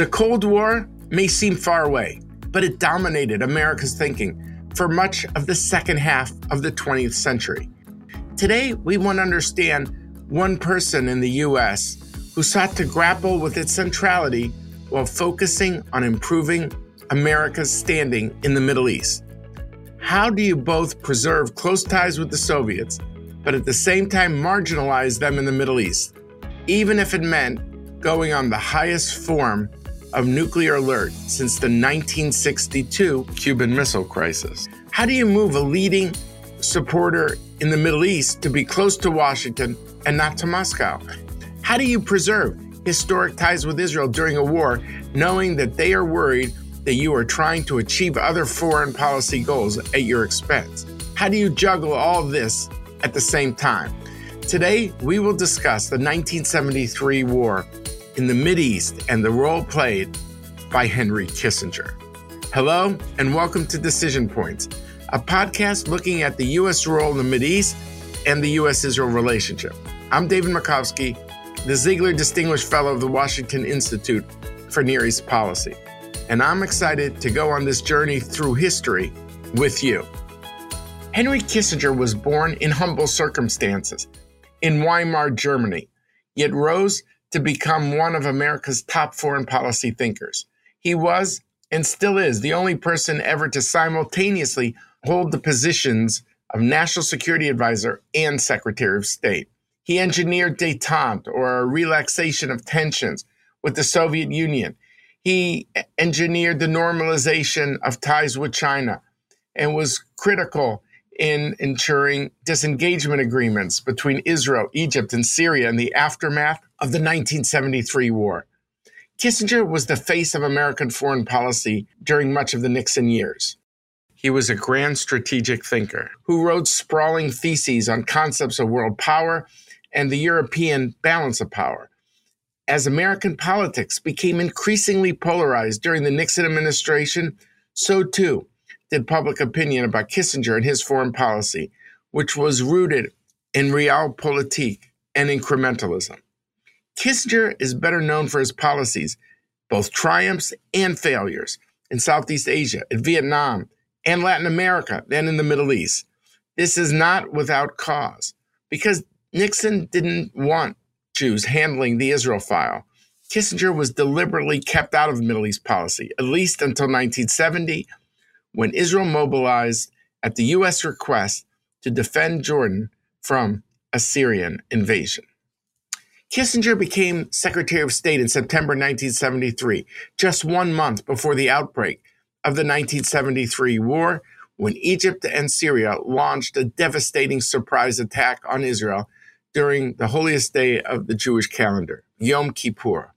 The Cold War may seem far away, but it dominated America's thinking for much of the second half of the 20th century. Today, we want to understand one person in the U.S. who sought to grapple with its centrality while focusing on improving America's standing in the Middle East. How do you both preserve close ties with the Soviets, but at the same time marginalize them in the Middle East, even if it meant going on the highest form of nuclear alert since the 1962 Cuban Missile Crisis? How do you move a leading supporter in the Middle East to be close to Washington and not to Moscow? How do you preserve historic ties with Israel during a war, knowing that they are worried that you are trying to achieve other foreign policy goals at your expense? How do you juggle all this at the same time? Today, we will discuss the 1973 war in the East and the role played by Henry Kissinger. Hello, and welcome to Decision Points, a podcast looking at the U.S. role in the East and the U.S. Israel relationship. I'm David Makovsky, the Ziegler Distinguished Fellow of the Washington Institute for Near East Policy, and I'm excited to go on this journey through history with you. Henry Kissinger was born in humble circumstances in Weimar, Germany, yet rose to become one of America's top foreign policy thinkers. He was and still is the only person ever to simultaneously hold the positions of National Security Advisor and Secretary of State. He engineered detente or a relaxation of tensions with the Soviet Union. He engineered the normalization of ties with China and was critical in ensuring disengagement agreements between Israel, Egypt, and Syria in the aftermath of the 1973 war. Kissinger was the face of American foreign policy during much of the Nixon years. He was a grand strategic thinker who wrote sprawling theses on concepts of world power and the European balance of power. As American politics became increasingly polarized during the Nixon administration, so too did public opinion about Kissinger and his foreign policy, which was rooted in realpolitik and incrementalism. Kissinger is better known for his policies, both triumphs and failures, in Southeast Asia, in Vietnam, and Latin America than in the Middle East. This is not without cause, because Nixon didn't want Jews handling the Israel file. Kissinger was deliberately kept out of Middle East policy, at least until 1970 when Israel mobilized at the U.S. request to defend Jordan from a Syrian invasion. Kissinger became Secretary of State in September 1973, just one month before the outbreak of the 1973 war, when Egypt and Syria launched a devastating surprise attack on Israel during the holiest day of the Jewish calendar, Yom Kippur.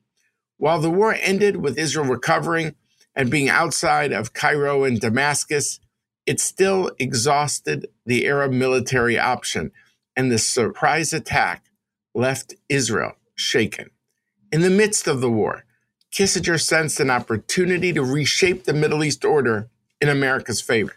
While the war ended with Israel recovering and being outside of Cairo and Damascus, it still exhausted the Arab military option, and the surprise attack left Israel shaken. In the midst of the war, Kissinger sensed an opportunity to reshape the Middle East order in America's favor.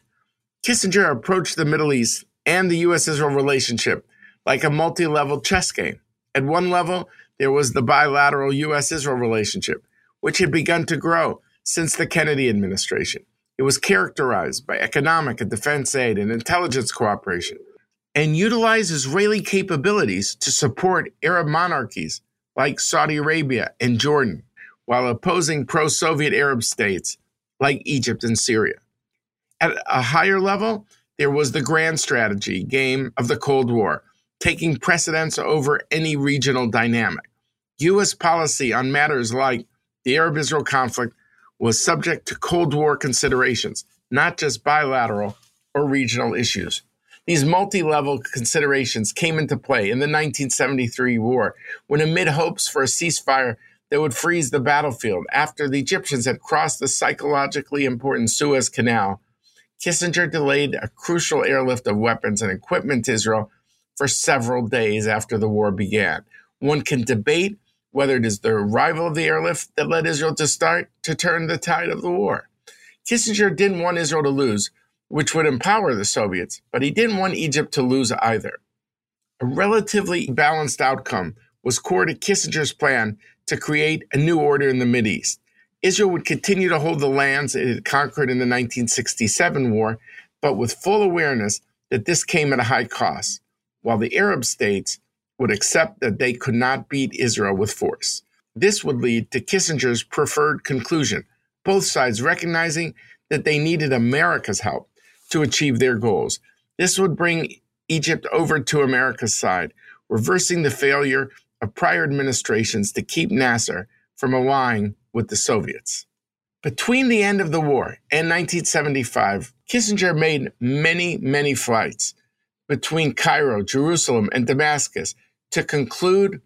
Kissinger approached the Middle East and the U.S. Israel relationship like a multi level chess game. At one level, there was the bilateral U.S. Israel relationship, which had begun to grow since the Kennedy administration. It was characterized by economic and defense aid and intelligence cooperation, and utilized Israeli capabilities to support Arab monarchies like Saudi Arabia and Jordan, while opposing pro Soviet Arab states like Egypt and Syria. At a higher level, there was the grand strategy game of the Cold War, taking precedence over any regional dynamic. U.S. policy on matters like the Arab Israel conflict was subject to Cold War considerations, not just bilateral or regional issues. These multi level considerations came into play in the 1973 war when, amid hopes for a ceasefire that would freeze the battlefield after the Egyptians had crossed the psychologically important Suez Canal, Kissinger delayed a crucial airlift of weapons and equipment to Israel for several days after the war began. One can debate whether it is the arrival of the airlift that led Israel to start to turn the tide of the war. Kissinger didn't want Israel to lose, which would empower the Soviets, but he didn't want Egypt to lose either. A relatively balanced outcome was core to Kissinger's plan to create a new order in the Mideast. Israel would continue to hold the lands it had conquered in the 1967 war, but with full awareness that this came at a high cost, while the Arab states would accept that they could not beat Israel with force. This would lead to Kissinger's preferred conclusion, both sides recognizing that they needed America's help to achieve their goals. This would bring Egypt over to America's side, reversing the failure of prior administrations to keep Nasser from allying with the Soviets. Between the end of the war and 1975, Kissinger made many, many flights between Cairo, Jerusalem, and Damascus to conclude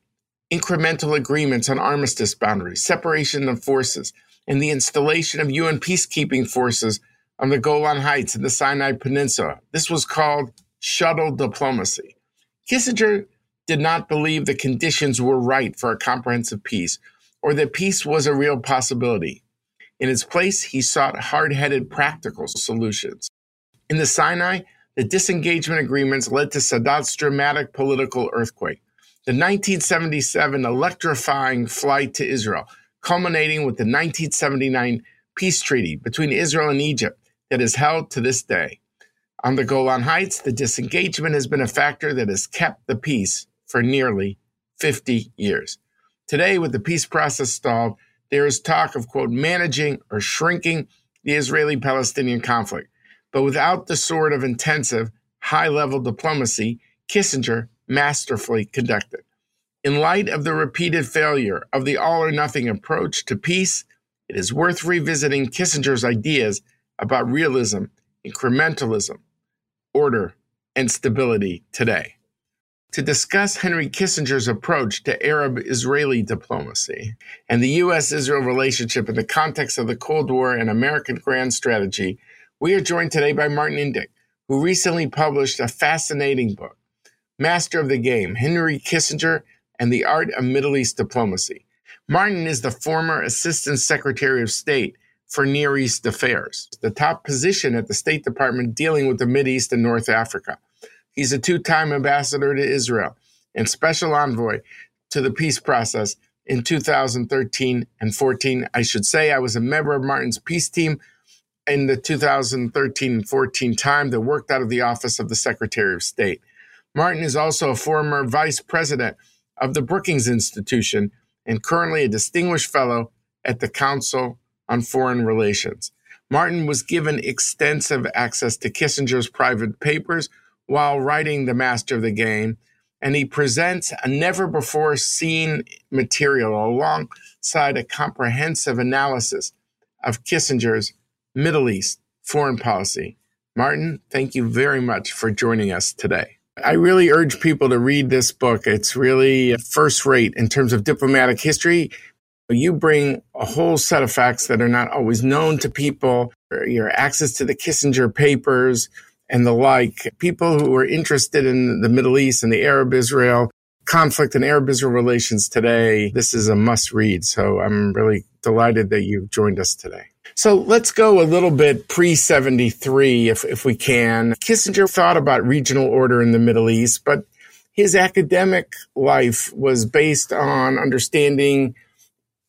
incremental agreements on armistice boundaries, separation of forces, and the installation of UN peacekeeping forces on the Golan Heights and the Sinai Peninsula. This was called shuttle diplomacy. Kissinger did not believe the conditions were right for a comprehensive peace or that peace was a real possibility. In its place, he sought hard headed practical solutions. In the Sinai, the disengagement agreements led to Sadat's dramatic political earthquake. The 1977 electrifying flight to Israel, culminating with the 1979 peace treaty between Israel and Egypt that is held to this day. On the Golan Heights, the disengagement has been a factor that has kept the peace for nearly 50 years. Today, with the peace process stalled, there is talk of, quote, managing or shrinking the Israeli Palestinian conflict. But without the sort of intensive, high level diplomacy Kissinger masterfully conducted. In light of the repeated failure of the all or nothing approach to peace, it is worth revisiting Kissinger's ideas about realism, incrementalism, order, and stability today. To discuss Henry Kissinger's approach to Arab Israeli diplomacy and the U.S. Israel relationship in the context of the Cold War and American grand strategy, we are joined today by Martin Indyk, who recently published a fascinating book, Master of the Game Henry Kissinger and the Art of Middle East Diplomacy. Martin is the former Assistant Secretary of State for Near East Affairs, the top position at the State Department dealing with the Middle East and North Africa. He's a two time ambassador to Israel and special envoy to the peace process in 2013 and 14. I should say I was a member of Martin's peace team in the 2013 and 14 time that worked out of the office of the Secretary of State. Martin is also a former vice president of the Brookings Institution and currently a distinguished fellow at the Council on Foreign Relations. Martin was given extensive access to Kissinger's private papers while writing The Master of the Game, and he presents a never before seen material alongside a comprehensive analysis of Kissinger's Middle East foreign policy. Martin, thank you very much for joining us today. I really urge people to read this book. It's really first rate in terms of diplomatic history you bring a whole set of facts that are not always known to people, your access to the Kissinger papers and the like. People who are interested in the Middle East and the Arab Israel conflict and Arab Israel relations today, this is a must read. So I'm really delighted that you've joined us today. So let's go a little bit pre 73, if, if we can. Kissinger thought about regional order in the Middle East, but his academic life was based on understanding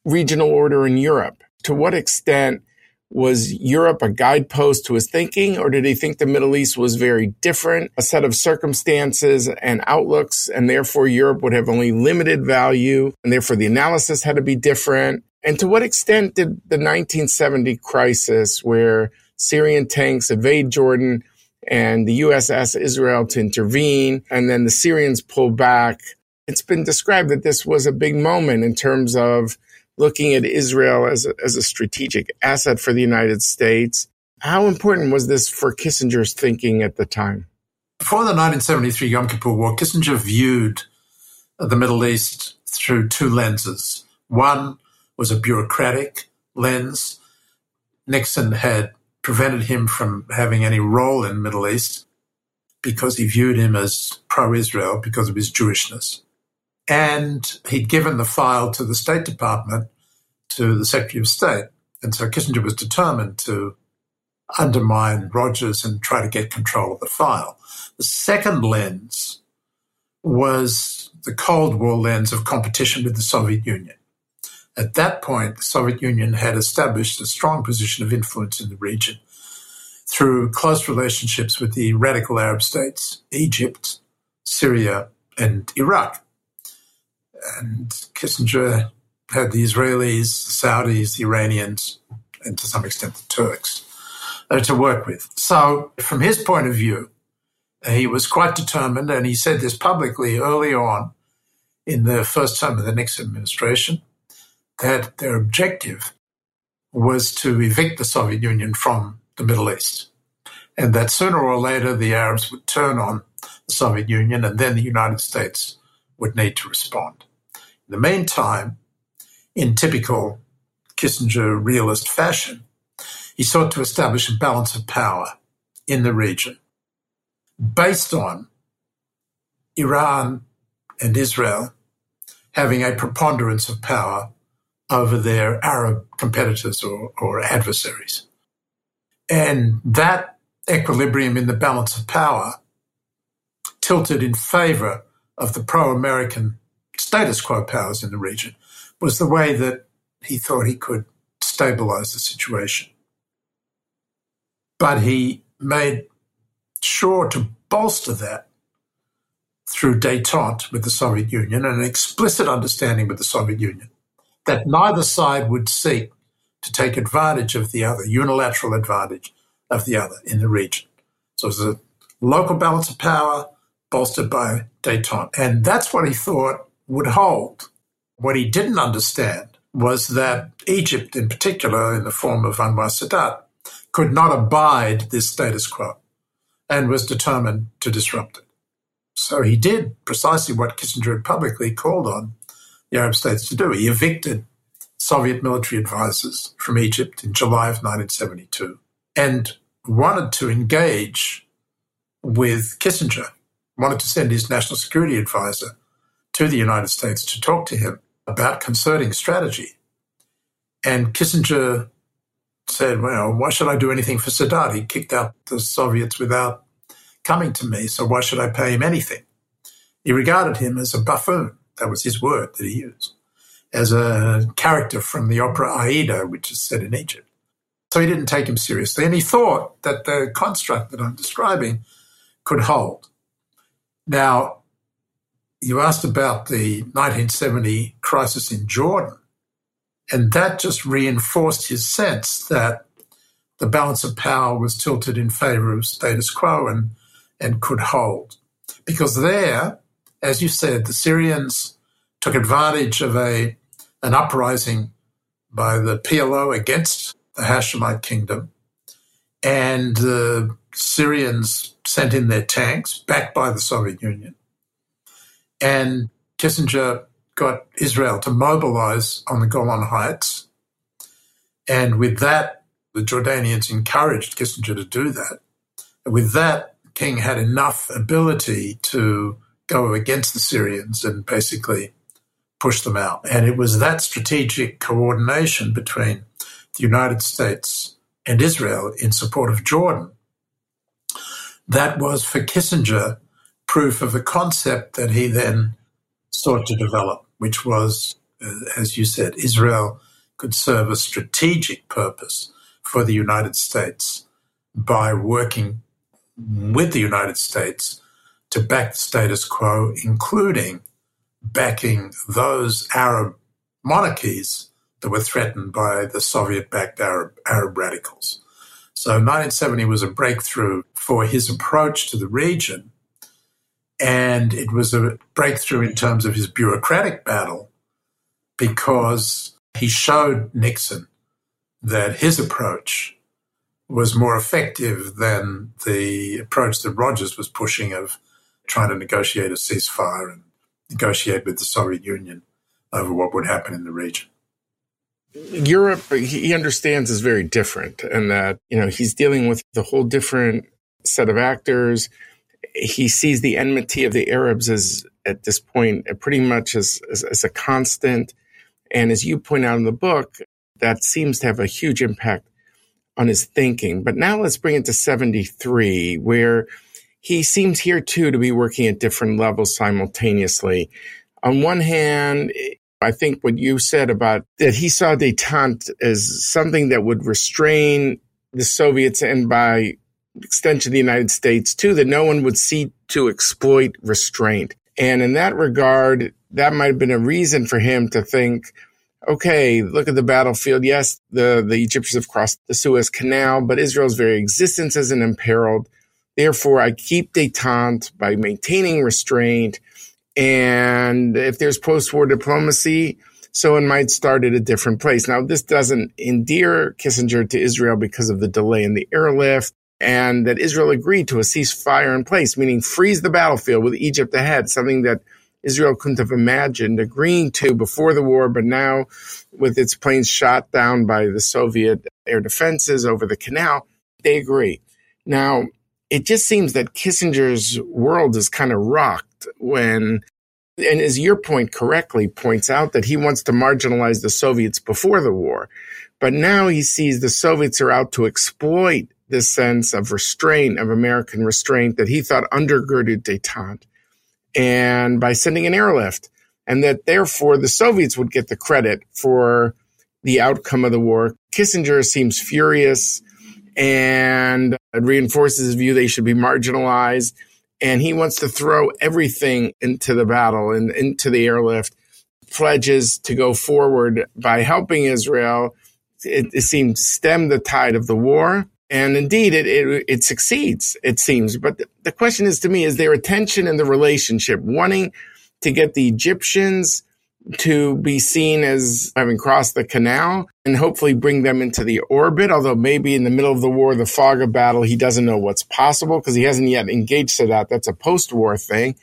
regional order in Europe? To what extent was Europe a guidepost to his thinking, or did he think the Middle East was very different, a set of circumstances and outlooks, and therefore Europe would have only limited value, and therefore the analysis had to be different? And to what extent did the 1970 crisis, where Syrian tanks invade Jordan and the U.S. asked Israel to intervene, and then the Syrians pull back? It's been described that this was a big moment in terms of looking at Israel as a, as a strategic asset for the United States. How important was this for Kissinger's thinking at the time? Before the 1973 Yom Kippur War, Kissinger viewed the Middle East through two lenses. One was a bureaucratic lens. Nixon had prevented him from having any role in the Middle East because he viewed him as pro Israel because of his Jewishness. And he'd given the file to the State Department, to the Secretary of State. And so Kissinger was determined to undermine Rogers and try to get control of the file. The second lens was the Cold War lens of competition with the Soviet Union. At that point, the Soviet Union had established a strong position of influence in the region through close relationships with the radical Arab states, Egypt, Syria, and Iraq. And Kissinger had the Israelis, the Saudis, the Iranians, and to some extent the Turks uh, to work with. So, from his point of view, he was quite determined, and he said this publicly early on in the first term of the Nixon administration that their objective was to evict the Soviet Union from the Middle East. And that sooner or later the Arabs would turn on the Soviet Union and then the United States would need to respond. In the meantime, in typical Kissinger realist fashion, he sought to establish a balance of power in the region based on Iran and Israel having a preponderance of power over their Arab competitors or, or adversaries. And that equilibrium in the balance of power tilted in favor of the pro American status quo powers in the region was the way that he thought he could stabilize the situation. But he made sure to bolster that through detente with the Soviet Union and an explicit understanding with the Soviet Union that neither side would seek to take advantage of the other, unilateral advantage of the other in the region. So it was a local balance of power bolstered by detente. And that's what he thought would hold. What he didn't understand was that Egypt, in particular, in the form of Anwar Sadat, could not abide this status quo and was determined to disrupt it. So he did precisely what Kissinger had publicly called on the Arab states to do. He evicted Soviet military advisors from Egypt in July of 1972 and wanted to engage with Kissinger, wanted to send his national security advisor to the United States to talk to him about concerting strategy. And Kissinger said, Well, why should I do anything for Sadat? He kicked out the Soviets without coming to me, so why should I pay him anything? He regarded him as a buffoon. That was his word that he used, as a character from the opera Aida, which is set in Egypt. So he didn't take him seriously. And he thought that the construct that I'm describing could hold. Now, you asked about the 1970 crisis in Jordan. And that just reinforced his sense that the balance of power was tilted in favor of status quo and, and could hold. Because there, as you said, the Syrians took advantage of a, an uprising by the PLO against the Hashemite kingdom. And the Syrians sent in their tanks, backed by the Soviet Union. And Kissinger got Israel to mobilize on the Golan Heights. And with that, the Jordanians encouraged Kissinger to do that. And with that, King had enough ability to go against the Syrians and basically push them out. And it was that strategic coordination between the United States and Israel in support of Jordan that was for Kissinger proof of a concept that he then sought to develop which was, uh, as you said, Israel could serve a strategic purpose for the United States by working with the United States to back the status quo, including backing those Arab monarchies that were threatened by the Soviet backed Arab, Arab radicals. So 1970 was a breakthrough for his approach to the region and it was a breakthrough in terms of his bureaucratic battle because he showed Nixon that his approach was more effective than the approach that Rogers was pushing of trying to negotiate a ceasefire and negotiate with the Soviet Union over what would happen in the region. Europe, he understands, is very different, and that you know he's dealing with the whole different set of actors he sees the enmity of the Arabs as at this point pretty much as, as, as a constant. And as you point out in the book, that seems to have a huge impact on his thinking. But now let's bring it to 73, where he seems here too to be working at different levels simultaneously. On one hand, I think what you said about that he saw detente as something that would restrain the Soviets and by extension the United States too, that no one would seek to exploit restraint. And in that regard, that might have been a reason for him to think, okay, look at the battlefield. Yes, the, the Egyptians have crossed the Suez Canal, but Israel's very existence isn't imperiled. Therefore, I keep detente by maintaining restraint. And if there's post-war diplomacy, so it might start at a different place. Now, this doesn't endear Kissinger to Israel because of the delay in the airlift and that Israel agreed to a ceasefire in place, meaning freeze the battlefield with Egypt ahead, something that Israel couldn't have imagined agreeing to before the war, but now with its planes shot down by the Soviet air defenses over the canal, they agree. Now, it just seems that Kissinger's world is kind of rocked when, and as your point correctly points out, that he wants to marginalize the Soviets before the war. But now he sees the Soviets are out to exploit this sense of restraint, of American restraint that he thought undergirded detente and by sending an airlift and that therefore the Soviets would get the credit for the outcome of the war. Kissinger seems furious and reinforces his view they should be marginalized. And he wants to throw everything into the battle and into the airlift, pledges to go forward by helping Israel. It, it seems stem the tide of the war and indeed, it, it, it succeeds, it seems. But the, the question is to me, is there a tension in the relationship, wanting to get the Egyptians to be seen as having crossed the canal and hopefully bring them into the orbit. Although maybe in the middle of the war, the fog of battle, he doesn't know what's possible because he hasn't yet engaged to that. That's a post war thing.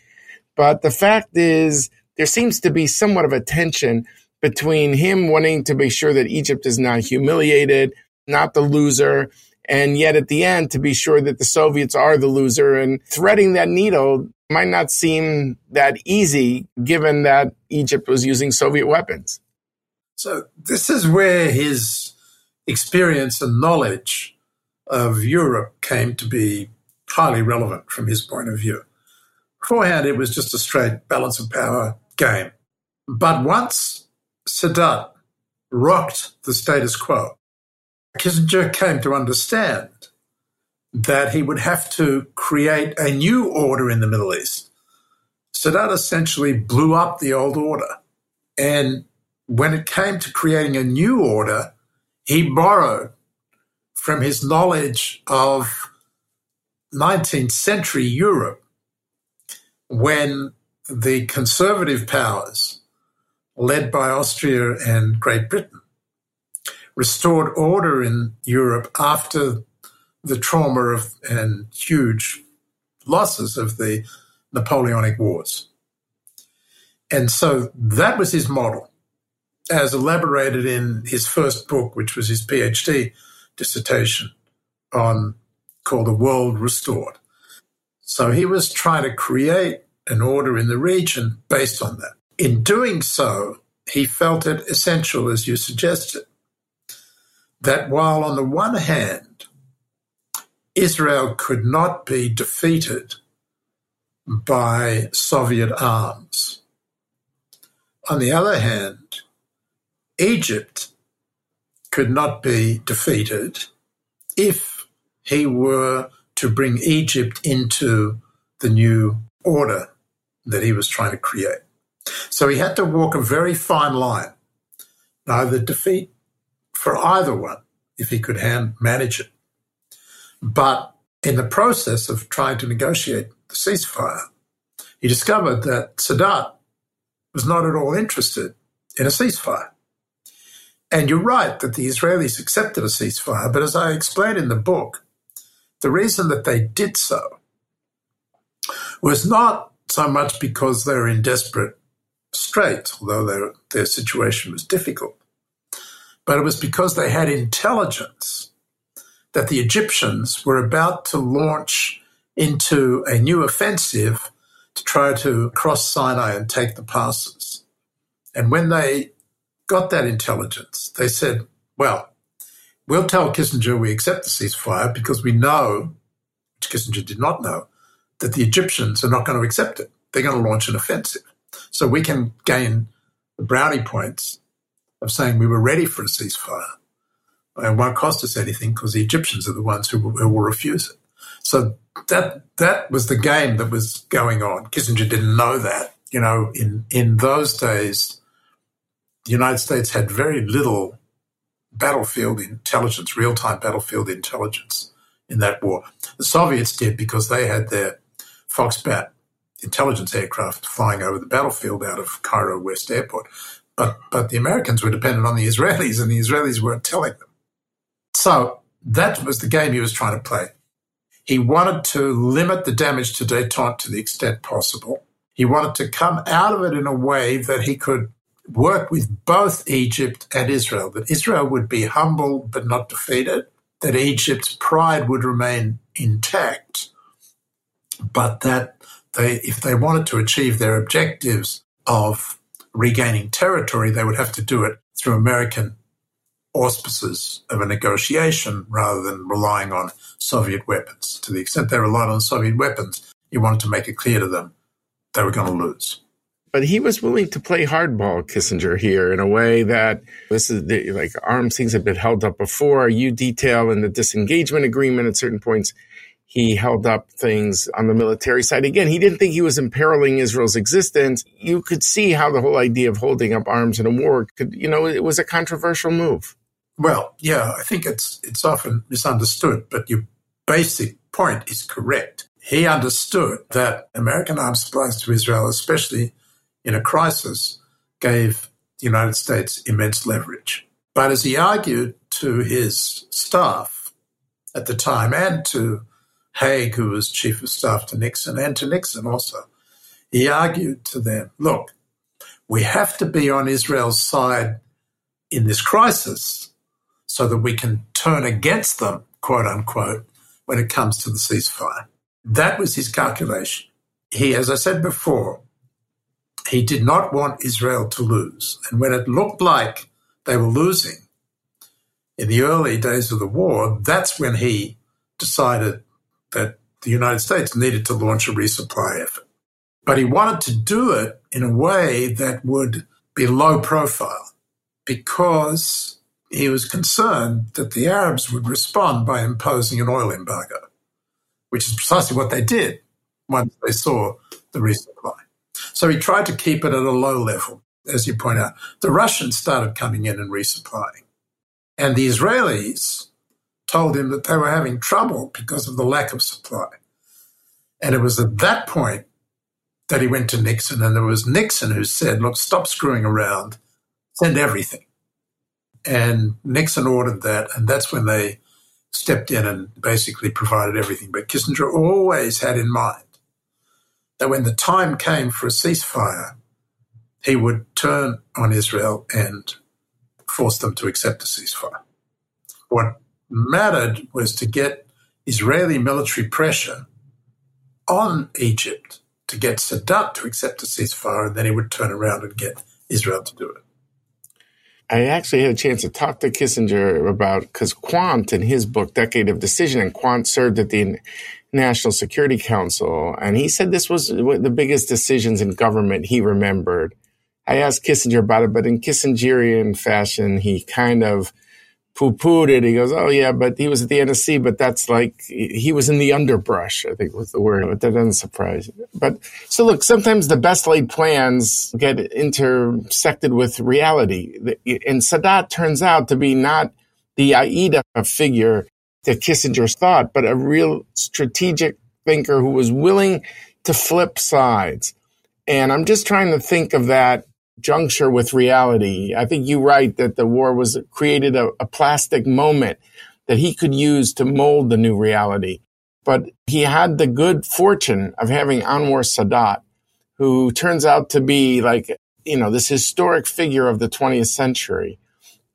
But the fact is, there seems to be somewhat of a tension between him wanting to be sure that Egypt is not humiliated, not the loser, and yet at the end, to be sure that the Soviets are the loser and threading that needle might not seem that easy given that Egypt was using Soviet weapons. So this is where his experience and knowledge of Europe came to be highly relevant from his point of view. Beforehand, it was just a straight balance of power game. But once Sadat rocked the status quo, Kissinger came to understand that he would have to create a new order in the Middle East. Sadat essentially blew up the old order. And when it came to creating a new order, he borrowed from his knowledge of 19th century Europe when the conservative powers, led by Austria and Great Britain, restored order in Europe after the trauma of and huge losses of the Napoleonic Wars. And so that was his model, as elaborated in his first book, which was his PhD dissertation on called The World Restored. So he was trying to create an order in the region based on that. In doing so, he felt it essential, as you suggested, that while on the one hand, Israel could not be defeated by Soviet arms, on the other hand, Egypt could not be defeated if he were to bring Egypt into the new order that he was trying to create. So he had to walk a very fine line, neither defeat for either one if he could hand manage it. But in the process of trying to negotiate the ceasefire, he discovered that Sadat was not at all interested in a ceasefire. And you're right that the Israelis accepted a ceasefire, but as I explained in the book, the reason that they did so was not so much because they were in desperate straits, although their, their situation was difficult, but it was because they had intelligence that the Egyptians were about to launch into a new offensive to try to cross Sinai and take the passes. And when they got that intelligence, they said, well, we'll tell Kissinger we accept the ceasefire because we know, which Kissinger did not know, that the Egyptians are not going to accept it. They're going to launch an offensive. So we can gain the brownie points of saying we were ready for a ceasefire. And won't cost us anything because the Egyptians are the ones who, who will refuse it. So that that was the game that was going on. Kissinger didn't know that. You know, in in those days, the United States had very little battlefield intelligence, real time battlefield intelligence in that war. The Soviets did because they had their Foxbat intelligence aircraft flying over the battlefield out of Cairo West Airport. But, but the Americans were dependent on the Israelis, and the Israelis weren't telling them. So that was the game he was trying to play. He wanted to limit the damage to detente to the extent possible. He wanted to come out of it in a way that he could work with both Egypt and Israel, that Israel would be humbled but not defeated, that Egypt's pride would remain intact, but that they, if they wanted to achieve their objectives of regaining territory, they would have to do it through American auspices of a negotiation rather than relying on Soviet weapons. To the extent they relied on Soviet weapons, he wanted to make it clear to them they were going to lose. But he was willing to play hardball, Kissinger, here in a way that this is the, like arms things have been held up before. You detail in the disengagement agreement at certain points he held up things on the military side. Again, he didn't think he was imperiling Israel's existence. You could see how the whole idea of holding up arms in a war could, you know, it was a controversial move. Well, yeah, I think it's it's often misunderstood, but your basic point is correct. He understood that American arms supplies to Israel, especially in a crisis, gave the United States immense leverage. But as he argued to his staff at the time and to Haig, who was chief of staff to Nixon, and to Nixon also. He argued to them, look, we have to be on Israel's side in this crisis so that we can turn against them, quote unquote, when it comes to the ceasefire. That was his calculation. He, as I said before, he did not want Israel to lose. And when it looked like they were losing in the early days of the war, that's when he decided that the United States needed to launch a resupply effort. But he wanted to do it in a way that would be low profile because he was concerned that the Arabs would respond by imposing an oil embargo, which is precisely what they did once they saw the resupply. So he tried to keep it at a low level, as you point out. The Russians started coming in and resupplying. And the Israelis told him that they were having trouble because of the lack of supply. And it was at that point that he went to Nixon, and it was Nixon who said, Look, stop screwing around, send everything. And Nixon ordered that, and that's when they stepped in and basically provided everything. But Kissinger always had in mind that when the time came for a ceasefire, he would turn on Israel and force them to accept a ceasefire. What mattered was to get Israeli military pressure on Egypt to get Sadat to accept a ceasefire, and then he would turn around and get Israel to do it. I actually had a chance to talk to Kissinger about because Quandt in his book Decade of Decision, and Quandt served at the National Security Council, and he said this was the biggest decisions in government he remembered. I asked Kissinger about it, but in Kissingerian fashion, he kind of poo pooed it. He goes, Oh, yeah, but he was at the NSC, but that's like he was in the underbrush, I think was the word. But that doesn't surprise you. But so look, sometimes the best laid plans get intersected with reality. And Sadat turns out to be not the Aida figure that Kissinger thought, but a real strategic thinker who was willing to flip sides. And I'm just trying to think of that juncture with reality. I think you write that the war was created a, a plastic moment that he could use to mold the new reality. But he had the good fortune of having Anwar Sadat, who turns out to be like, you know, this historic figure of the 20th century,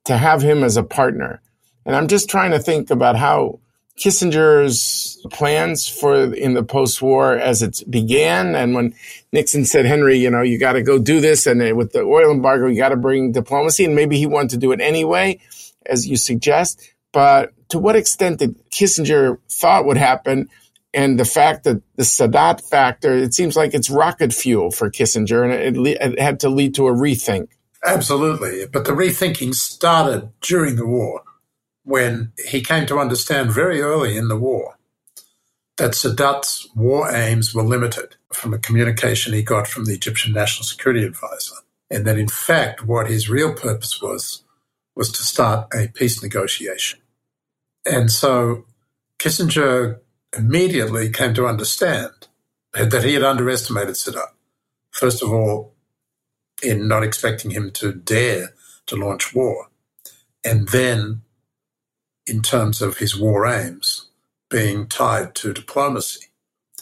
to have him as a partner. And I'm just trying to think about how Kissinger's plans for in the post-war as it began, and when Nixon said, "Henry, you know, you got to go do this," and with the oil embargo, you got to bring diplomacy, and maybe he wanted to do it anyway, as you suggest. But to what extent did Kissinger thought would happen, and the fact that the Sadat factor, it seems like it's rocket fuel for Kissinger, and it, it had to lead to a rethink. Absolutely. But the rethinking started during the war when he came to understand very early in the war that Sadat's war aims were limited from a communication he got from the Egyptian National Security Advisor. And that in fact, what his real purpose was, was to start a peace negotiation. And so Kissinger immediately came to understand that he had underestimated Sadat. First of all, in not expecting him to dare to launch war. And then, in terms of his war aims, being tied to diplomacy,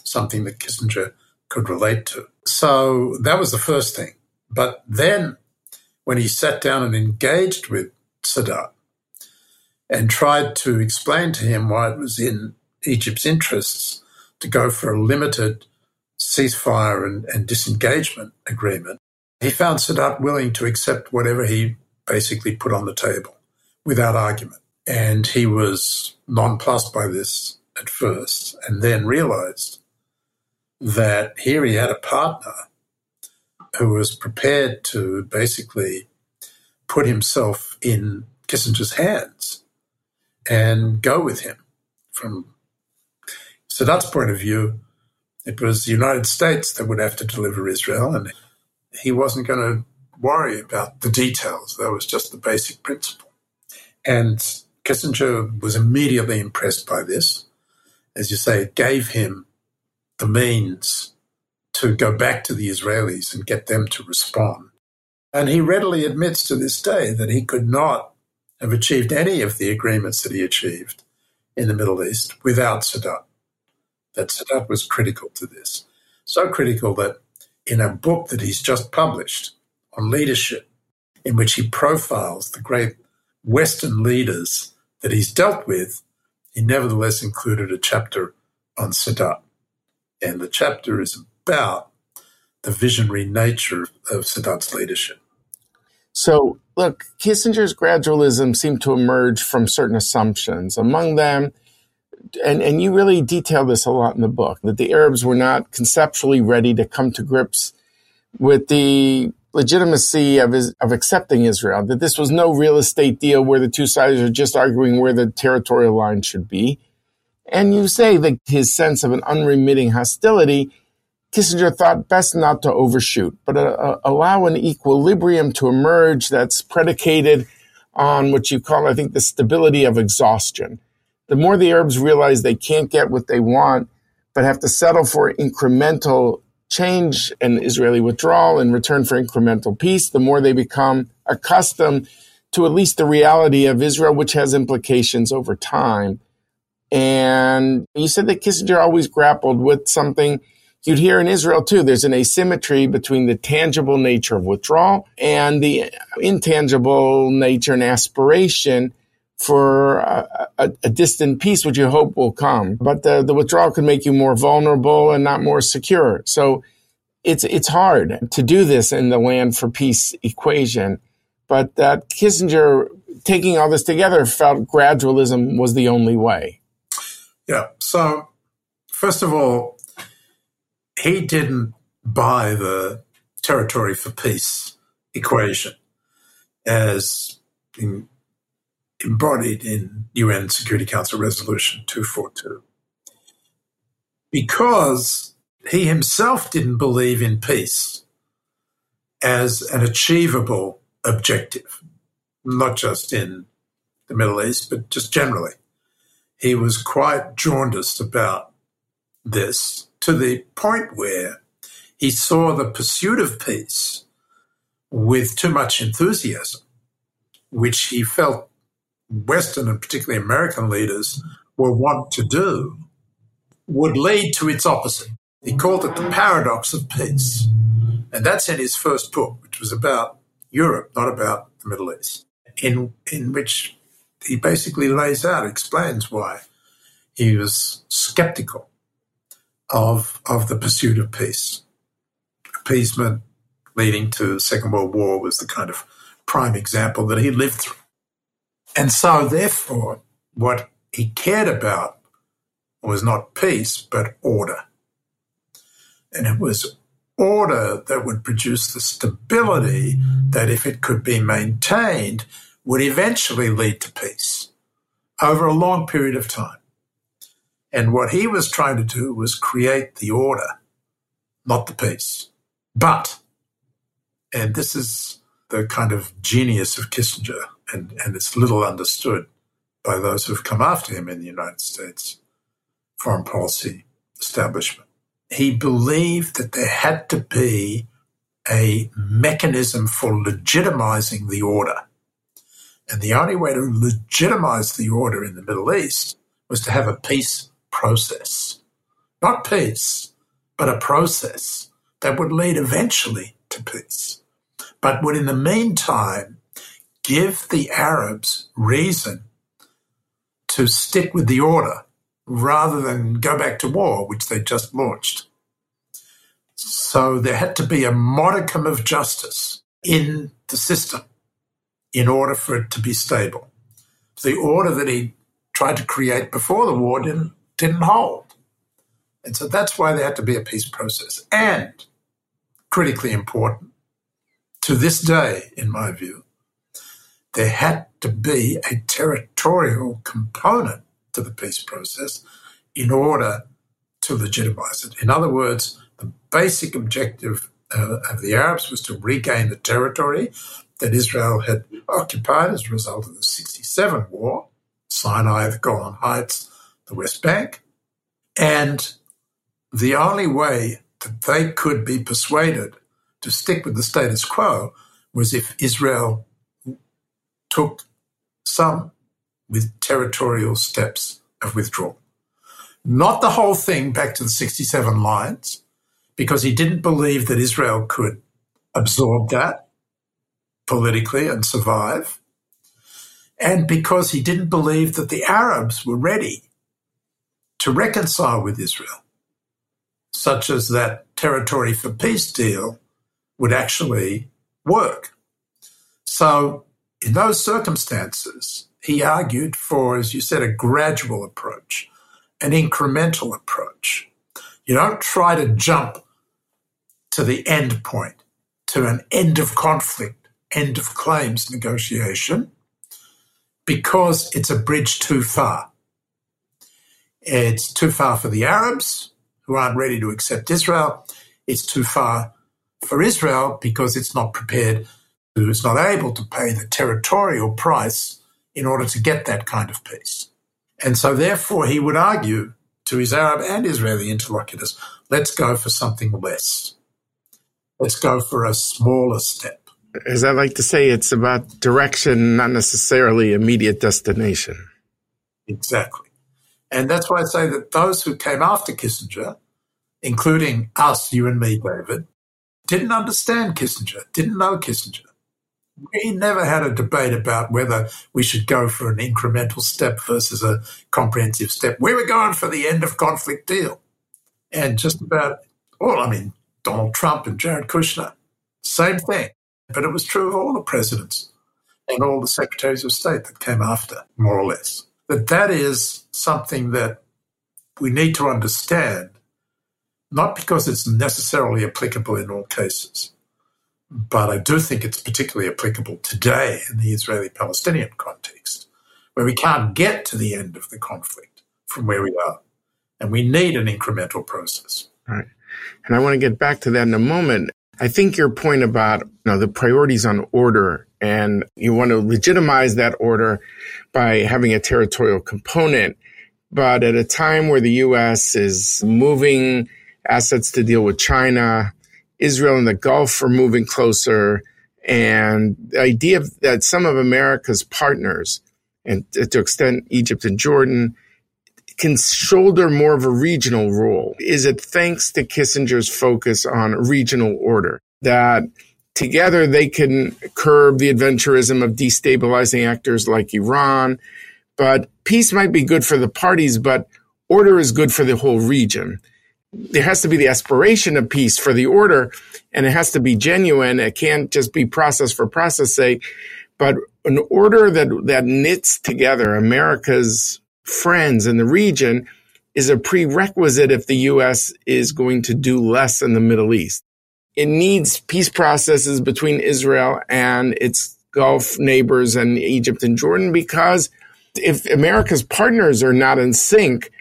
something that Kissinger could relate to. So that was the first thing. But then, when he sat down and engaged with Sadat and tried to explain to him why it was in Egypt's interests to go for a limited ceasefire and, and disengagement agreement, he found Sadat willing to accept whatever he basically put on the table without argument. And he was nonplussed by this at first and then realized that here he had a partner who was prepared to basically put himself in Kissinger's hands and go with him. From Sadat's point of view, it was the United States that would have to deliver Israel, and he wasn't going to worry about the details. That was just the basic principle. And Kissinger was immediately impressed by this. As you say, it gave him the means to go back to the Israelis and get them to respond. And he readily admits to this day that he could not have achieved any of the agreements that he achieved in the Middle East without Sadat. That Sadat was critical to this. So critical that in a book that he's just published on leadership, in which he profiles the great Western leaders that he's dealt with, he nevertheless included a chapter on Sadat. And the chapter is about the visionary nature of Sadat's leadership. So, look, Kissinger's gradualism seemed to emerge from certain assumptions. Among them, and, and you really detail this a lot in the book that the Arabs were not conceptually ready to come to grips with the legitimacy of, his, of accepting Israel, that this was no real estate deal where the two sides are just arguing where the territorial line should be. And you say that his sense of an unremitting hostility, Kissinger thought best not to overshoot, but uh, uh allow an equilibrium to emerge that's predicated on what you call, I think, the stability of exhaustion the more the Arabs realize they can't get what they want, but have to settle for incremental change and Israeli withdrawal in return for incremental peace, the more they become accustomed to at least the reality of Israel, which has implications over time. And you said that Kissinger always grappled with something you'd hear in Israel too. There's an asymmetry between the tangible nature of withdrawal and the intangible nature and aspiration for a, a, distant peace, which you hope will come. But the, the withdrawal could make you more vulnerable and not more secure. So it's, it's hard to do this in the land for peace equation. But that Kissinger, taking all this together, felt gradualism was the only way. Yeah. So, first of all, he didn't buy the territory for peace equation as in embodied in UN Security Council Resolution 242. Because he himself didn't believe in peace as an achievable objective, not just in the Middle East, but just generally. He was quite jaundiced about this to the point where he saw the pursuit of peace with too much enthusiasm, which he felt Western and particularly American leaders were wont to do would lead to its opposite. He called it the paradox of peace. And that's in his first book, which was about Europe, not about the Middle East, in, in which he basically lays out, explains why he was skeptical of, of the pursuit of peace. Appeasement leading to the Second World War was the kind of prime example that he lived through. And so, therefore, what he cared about was not peace, but order. And it was order that would produce the stability that, if it could be maintained, would eventually lead to peace over a long period of time. And what he was trying to do was create the order, not the peace. But, and this is the kind of genius of Kissinger, and, and it's little understood by those who've come after him in the United States foreign policy establishment. He believed that there had to be a mechanism for legitimizing the order. And the only way to legitimize the order in the Middle East was to have a peace process. Not peace, but a process that would lead eventually to peace, but would in the meantime give the Arabs reason to stick with the order rather than go back to war, which they just launched. So there had to be a modicum of justice in the system in order for it to be stable. The order that he tried to create before the war didn't, didn't hold. And so that's why there had to be a peace process. And critically important, to this day, in my view, there had to be a territorial component to the peace process in order to legitimize it. In other words, the basic objective uh, of the Arabs was to regain the territory that Israel had occupied as a result of the 67 war Sinai, the Golan Heights, the West Bank. And the only way that they could be persuaded to stick with the status quo was if Israel took some with territorial steps of withdrawal. Not the whole thing back to the 67 lines, because he didn't believe that Israel could absorb that politically and survive, and because he didn't believe that the Arabs were ready to reconcile with Israel, such as that territory for peace deal would actually work. So, in those circumstances, he argued for, as you said, a gradual approach, an incremental approach. You don't try to jump to the end point, to an end of conflict, end of claims negotiation, because it's a bridge too far. It's too far for the Arabs, who aren't ready to accept Israel. It's too far for Israel because it's not prepared, it's not able to pay the territorial price in order to get that kind of peace. And so, therefore, he would argue to his Arab and Israeli interlocutors let's go for something less. Let's go for a smaller step. As I like to say, it's about direction, not necessarily immediate destination. Exactly. And that's why I say that those who came after Kissinger, including us, you and me, David, didn't understand Kissinger, didn't know Kissinger we never had a debate about whether we should go for an incremental step versus a comprehensive step. We were going for the end of conflict deal. And just about, well, I mean, Donald Trump and Jared Kushner, same thing. But it was true of all the presidents and all the secretaries of state that came after, more or less. That that is something that we need to understand, not because it's necessarily applicable in all cases, but I do think it's particularly applicable today in the Israeli Palestinian context, where we can't get to the end of the conflict from where we are. And we need an incremental process. Right. And I want to get back to that in a moment. I think your point about you know, the priorities on order and you want to legitimize that order by having a territorial component. But at a time where the U.S. is moving assets to deal with China, Israel and the Gulf are moving closer. And the idea that some of America's partners, and to extend Egypt and Jordan, can shoulder more of a regional role. Is it thanks to Kissinger's focus on regional order that together they can curb the adventurism of destabilizing actors like Iran? But peace might be good for the parties, but order is good for the whole region there has to be the aspiration of peace for the order and it has to be genuine. It can't just be process for process sake, but an order that, that knits together America's friends in the region is a prerequisite if the U.S. is going to do less in the Middle East. it needs peace processes between Israel and its Gulf neighbors and Egypt and Jordan because if America's partners are not in sync,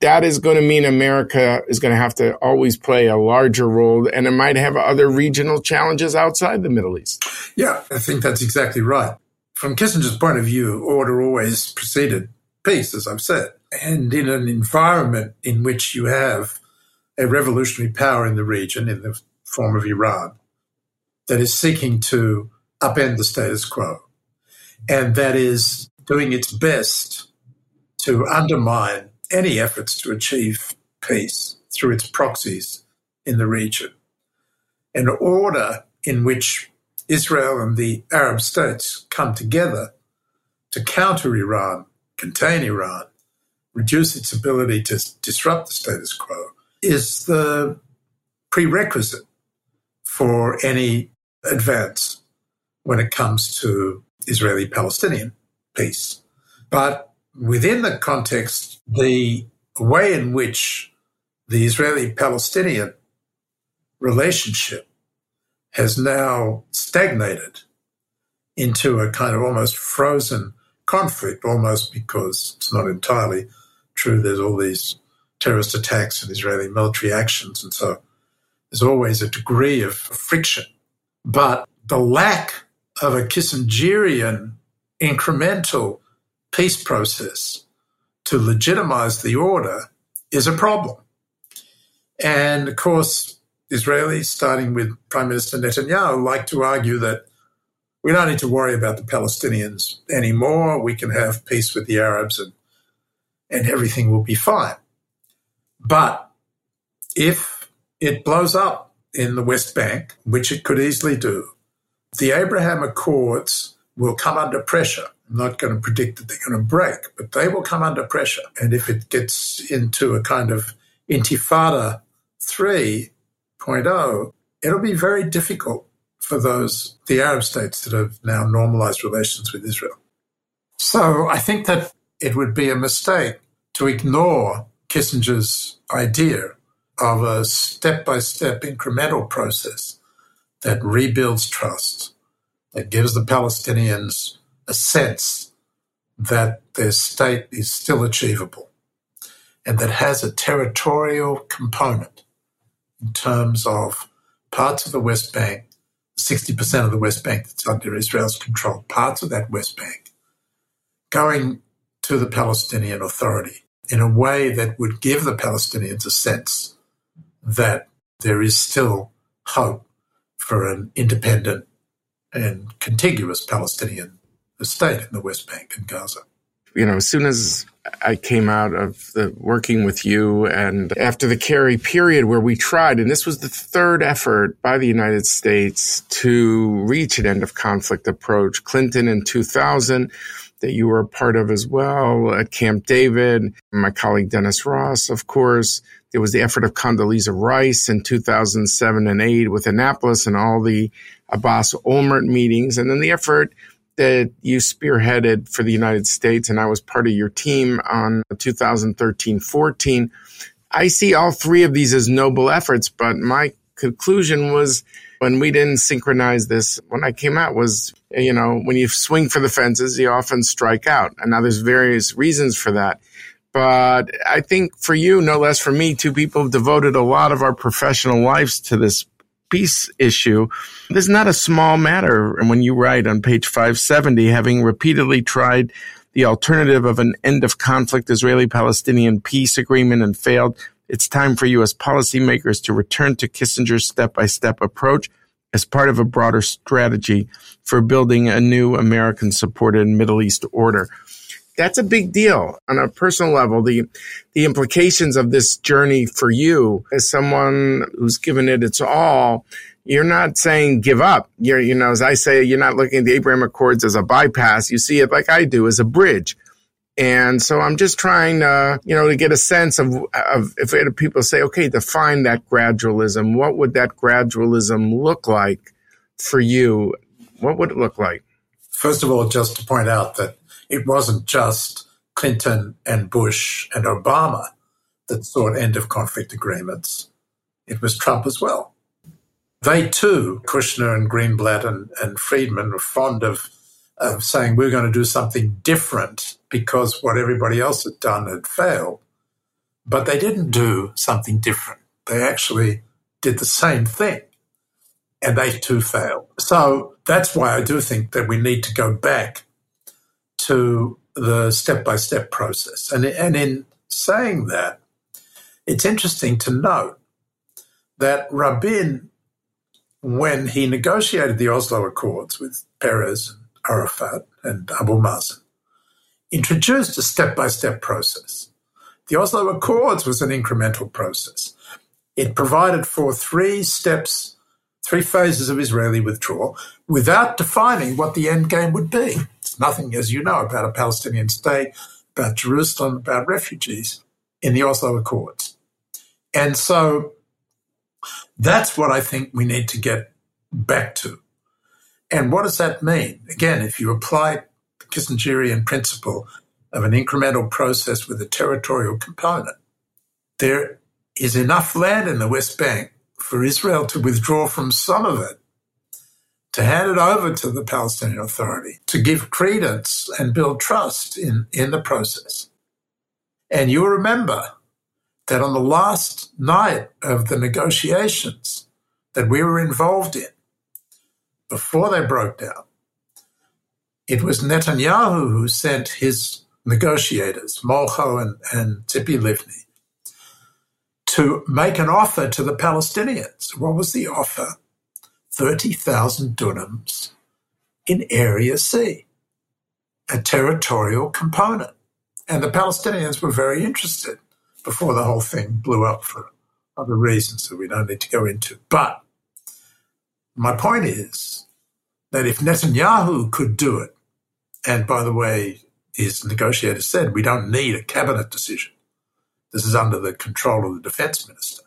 that is going to mean America is going to have to always play a larger role and it might have other regional challenges outside the Middle East. Yeah, I think that's exactly right. From Kissinger's point of view, order always preceded peace, as I've said. And in an environment in which you have a revolutionary power in the region, in the form of Iran, that is seeking to upend the status quo and that is doing its best to undermine any efforts to achieve peace through its proxies in the region. An order in which Israel and the Arab states come together to counter Iran, contain Iran, reduce its ability to disrupt the status quo, is the prerequisite for any advance when it comes to Israeli Palestinian peace. But within the context, the way in which the Israeli Palestinian relationship has now stagnated into a kind of almost frozen conflict, almost because it's not entirely true. There's all these terrorist attacks and Israeli military actions. And so there's always a degree of friction. But the lack of a Kissingerian incremental peace process to legitimize the order is a problem. And of course, Israelis, starting with Prime Minister Netanyahu, like to argue that we don't need to worry about the Palestinians anymore. We can have peace with the Arabs and, and everything will be fine. But if it blows up in the West Bank, which it could easily do, the Abraham Accords will come under pressure. I'm not going to predict that they're going to break, but they will come under pressure. And if it gets into a kind of intifada 3.0, it'll be very difficult for those, the Arab states that have now normalized relations with Israel. So I think that it would be a mistake to ignore Kissinger's idea of a step by step incremental process that rebuilds trust, that gives the Palestinians a sense that their state is still achievable, and that has a territorial component in terms of parts of the West Bank, 60% of the West Bank that's under Israel's control, parts of that West Bank, going to the Palestinian Authority in a way that would give the Palestinians a sense that there is still hope for an independent and contiguous Palestinian state in the West Bank and Gaza. You know, as soon as I came out of the working with you and after the Kerry period where we tried, and this was the third effort by the United States to reach an end of conflict approach. Clinton in 2000, that you were a part of as well at Camp David, my colleague Dennis Ross, of course. There was the effort of Condoleezza Rice in 2007 and 8 with Annapolis and all the Abbas Olmert meetings. And then the effort that you spearheaded for the United States, and I was part of your team on 2013 14. I see all three of these as noble efforts, but my conclusion was when we didn't synchronize this when I came out was, you know, when you swing for the fences, you often strike out. And now there's various reasons for that. But I think for you, no less for me, two people have devoted a lot of our professional lives to this peace issue. This is not a small matter. And when you write on page 570, having repeatedly tried the alternative of an end of conflict Israeli Palestinian peace agreement and failed, it's time for U.S. policymakers to return to Kissinger's step by step approach as part of a broader strategy for building a new American supported Middle East order. That's a big deal on a personal level. The, the implications of this journey for you as someone who's given it its all, you're not saying give up. You're, you know, as I say, you're not looking at the Abraham Accords as a bypass. You see it like I do as a bridge. And so I'm just trying to, you know, to get a sense of, of if people say, okay, define that gradualism. What would that gradualism look like for you? What would it look like? First of all, just to point out that it wasn't just Clinton and Bush and Obama that sought end of conflict agreements. It was Trump as well. They too, Kushner and Greenblatt and, and Friedman, were fond of, of saying we're going to do something different because what everybody else had done had failed. But they didn't do something different. They actually did the same thing and they too failed. So that's why I do think that we need to go back to the step by step process. And, and in saying that, it's interesting to note that Rabin, when he negotiated the Oslo Accords with Peres and Arafat and Abu Mazen, introduced a step by step process. The Oslo Accords was an incremental process. It provided for three steps, three phases of Israeli withdrawal without defining what the end game would be. Nothing, as you know, about a Palestinian state, about Jerusalem, about refugees in the Oslo Accords. And so that's what I think we need to get back to. And what does that mean? Again, if you apply the Kissingerian principle of an incremental process with a territorial component, there is enough land in the West Bank for Israel to withdraw from some of it, to hand it over to the Palestinian Authority, to give credence and build trust in, in the process. And you remember that on the last night of the negotiations that we were involved in, before they broke down, it was Netanyahu who sent his negotiators, Molcho and, and Tzipi Livni, to make an offer to the Palestinians. What was the offer? 30,000 dunams in Area C, a territorial component. And the Palestinians were very interested before the whole thing blew up for other reasons that we don't need to go into. But my point is that if Netanyahu could do it, and by the way, his negotiator said we don't need a cabinet decision. This is under the control of the defense minister.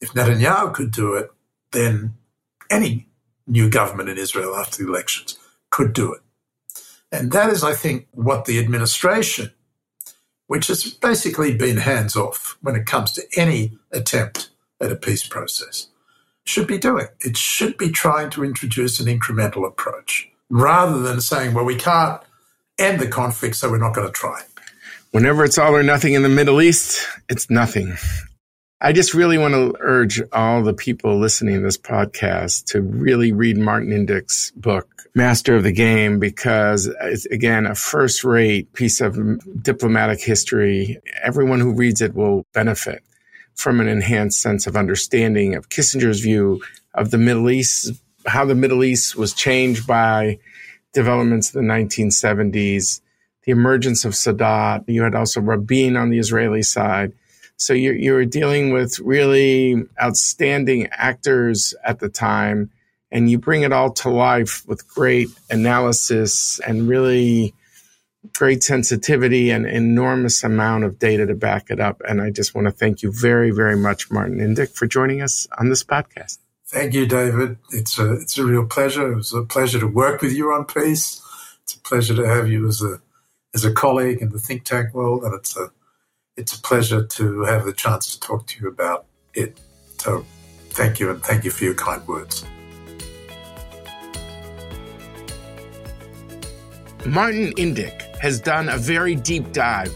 If Netanyahu could do it, then any new government in Israel after the elections could do it. And that is, I think, what the administration which has basically been hands off when it comes to any attempt at a peace process, should be doing. It should be trying to introduce an incremental approach rather than saying, well, we can't end the conflict, so we're not going to try. Whenever it's all or nothing in the Middle East, it's nothing. I just really want to urge all the people listening to this podcast to really read Martin Indyk's book, Master of the Game, because it's again a first rate piece of diplomatic history. Everyone who reads it will benefit from an enhanced sense of understanding of Kissinger's view of the Middle East, how the Middle East was changed by developments in the 1970s, the emergence of Sadat. You had also Rabin on the Israeli side so you're, you're dealing with really outstanding actors at the time, and you bring it all to life with great analysis and really great sensitivity and enormous amount of data to back it up. And I just want to thank you very, very much, Martin Indyk, for joining us on this podcast. Thank you, David. It's a it's a real pleasure. It was a pleasure to work with you on peace. It's a pleasure to have you as a as a colleague in the think tank world, and it's a it's a pleasure to have the chance to talk to you about it. So thank you, and thank you for your kind words. Martin Indyk has done a very deep dive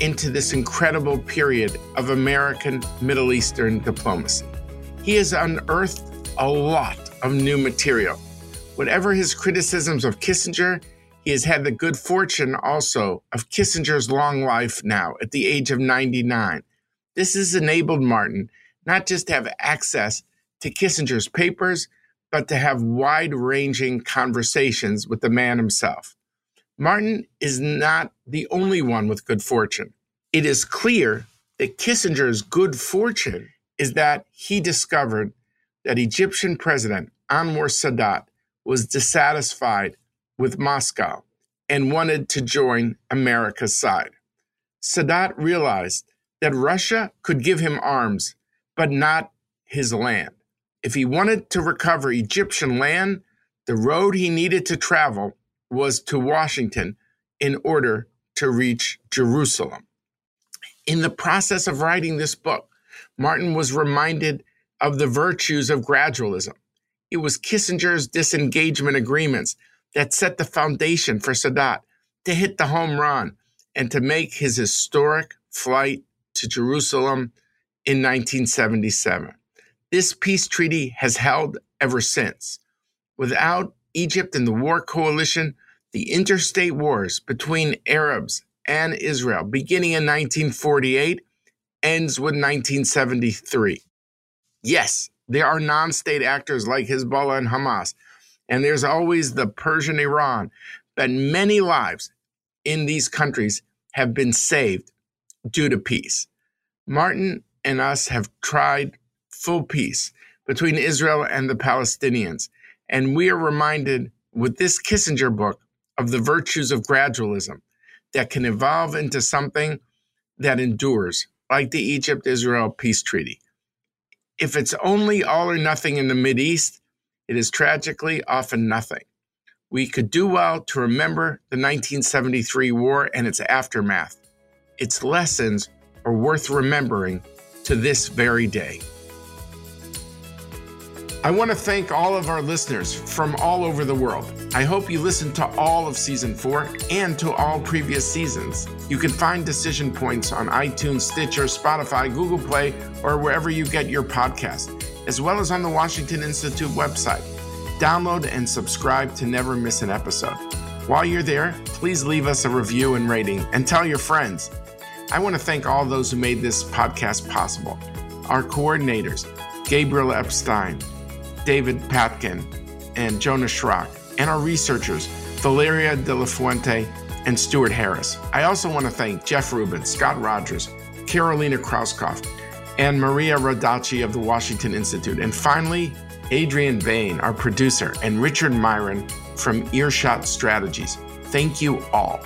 into this incredible period of American Middle Eastern diplomacy. He has unearthed a lot of new material. Whatever his criticisms of Kissinger, has had the good fortune also of Kissinger's long life now at the age of 99. This has enabled Martin not just to have access to Kissinger's papers, but to have wide ranging conversations with the man himself. Martin is not the only one with good fortune. It is clear that Kissinger's good fortune is that he discovered that Egyptian President Anwar Sadat was dissatisfied with Moscow and wanted to join America's side. Sadat realized that Russia could give him arms, but not his land. If he wanted to recover Egyptian land, the road he needed to travel was to Washington in order to reach Jerusalem. In the process of writing this book, Martin was reminded of the virtues of gradualism. It was Kissinger's disengagement agreements that set the foundation for Sadat to hit the home run and to make his historic flight to Jerusalem in 1977. This peace treaty has held ever since. Without Egypt and the war coalition, the interstate wars between Arabs and Israel, beginning in 1948, ends with 1973. Yes, there are non state actors like Hezbollah and Hamas, and there's always the Persian Iran, but many lives in these countries have been saved due to peace. Martin and us have tried full peace between Israel and the Palestinians, and we are reminded with this Kissinger book of the virtues of gradualism that can evolve into something that endures, like the Egypt Israel peace treaty. If it's only all or nothing in the East, it is tragically often nothing. We could do well to remember the 1973 war and its aftermath. Its lessons are worth remembering to this very day. I want to thank all of our listeners from all over the world. I hope you listened to all of season four and to all previous seasons. You can find Decision Points on iTunes, Stitcher, Spotify, Google Play, or wherever you get your podcast, as well as on the Washington Institute website. Download and subscribe to never miss an episode. While you're there, please leave us a review and rating and tell your friends. I want to thank all those who made this podcast possible. Our coordinators, Gabriel Epstein, David Patkin and Jonas Schrock, and our researchers, Valeria De La Fuente and Stuart Harris. I also want to thank Jeff Rubin, Scott Rogers, Carolina Krauskopf, and Maria Radacci of the Washington Institute. And finally, Adrian Bain, our producer, and Richard Myron from Earshot Strategies. Thank you all.